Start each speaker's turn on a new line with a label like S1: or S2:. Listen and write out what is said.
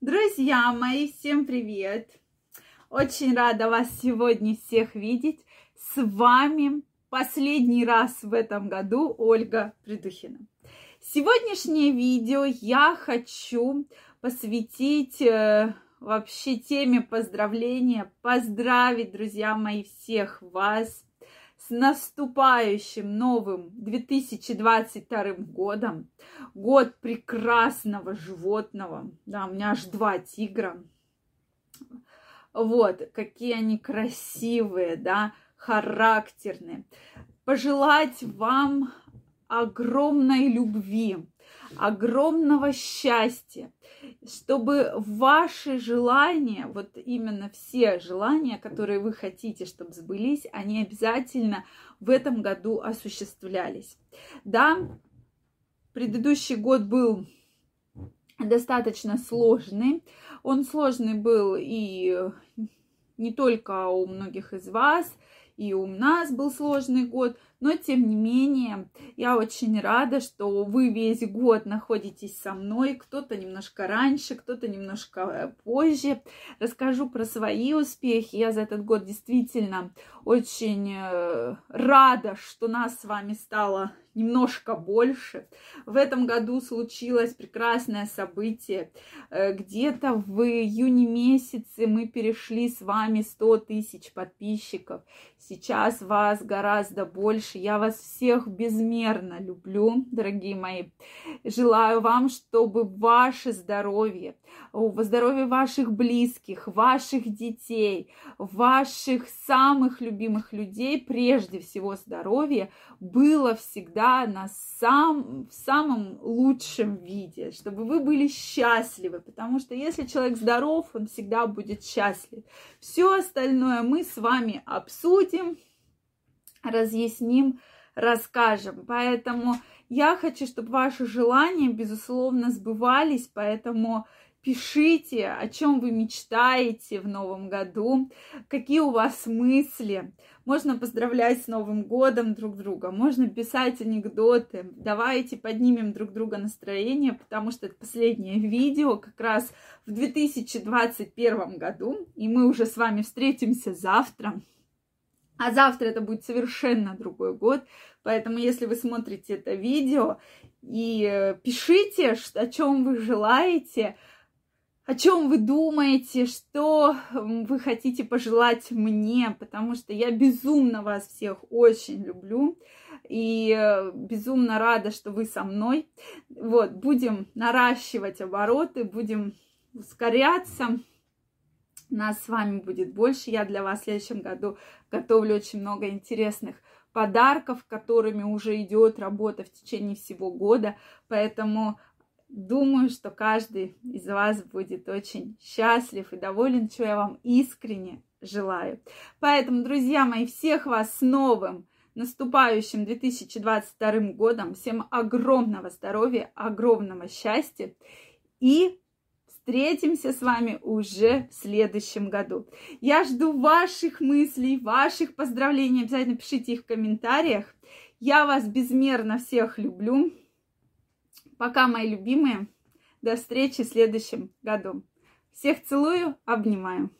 S1: Друзья мои, всем привет! Очень рада вас сегодня всех видеть. С вами последний раз в этом году Ольга Придухина. Сегодняшнее видео я хочу посвятить э, вообще теме поздравления, поздравить, друзья мои, всех вас с наступающим новым 2022 годом. Год прекрасного животного. Да, у меня аж два тигра. Вот, какие они красивые, да, характерные. Пожелать вам огромной любви, огромного счастья, чтобы ваши желания, вот именно все желания, которые вы хотите, чтобы сбылись, они обязательно в этом году осуществлялись. Да, предыдущий год был достаточно сложный. Он сложный был и не только у многих из вас, и у нас был сложный год, но тем не менее я очень рада, что вы весь год находитесь со мной, кто-то немножко раньше, кто-то немножко э, позже. Расскажу про свои успехи. Я за этот год действительно очень э, рада, что нас с вами стало немножко больше. В этом году случилось прекрасное событие. Э, где-то в июне месяце мы перешли с вами 100 тысяч подписчиков. Сейчас вас гораздо больше. Я вас всех безмерно люблю, дорогие мои. Желаю вам, чтобы ваше здоровье, здоровье ваших близких, ваших детей, ваших самых любимых людей, прежде всего здоровье, было всегда на сам, в самом лучшем виде, чтобы вы были счастливы, потому что если человек здоров, он всегда будет счастлив. Все остальное мы с вами обсудим, разъясним, расскажем. Поэтому я хочу, чтобы ваши желания, безусловно, сбывались, поэтому Пишите, о чем вы мечтаете в новом году, какие у вас мысли. Можно поздравлять с Новым годом друг друга, можно писать анекдоты. Давайте поднимем друг друга настроение, потому что это последнее видео как раз в 2021 году, и мы уже с вами встретимся завтра. А завтра это будет совершенно другой год. Поэтому, если вы смотрите это видео и э, пишите, о чем вы желаете, о чем вы думаете, что вы хотите пожелать мне, потому что я безумно вас всех очень люблю и э, безумно рада, что вы со мной. Вот, будем наращивать обороты, будем ускоряться. Нас с вами будет больше. Я для вас в следующем году готовлю очень много интересных подарков, которыми уже идет работа в течение всего года. Поэтому Думаю, что каждый из вас будет очень счастлив и доволен, что я вам искренне желаю. Поэтому, друзья мои, всех вас с новым наступающим 2022 годом. Всем огромного здоровья, огромного счастья. И встретимся с вами уже в следующем году. Я жду ваших мыслей, ваших поздравлений. Обязательно пишите их в комментариях. Я вас безмерно всех люблю. Пока, мои любимые. До встречи в следующем году. Всех целую, обнимаю.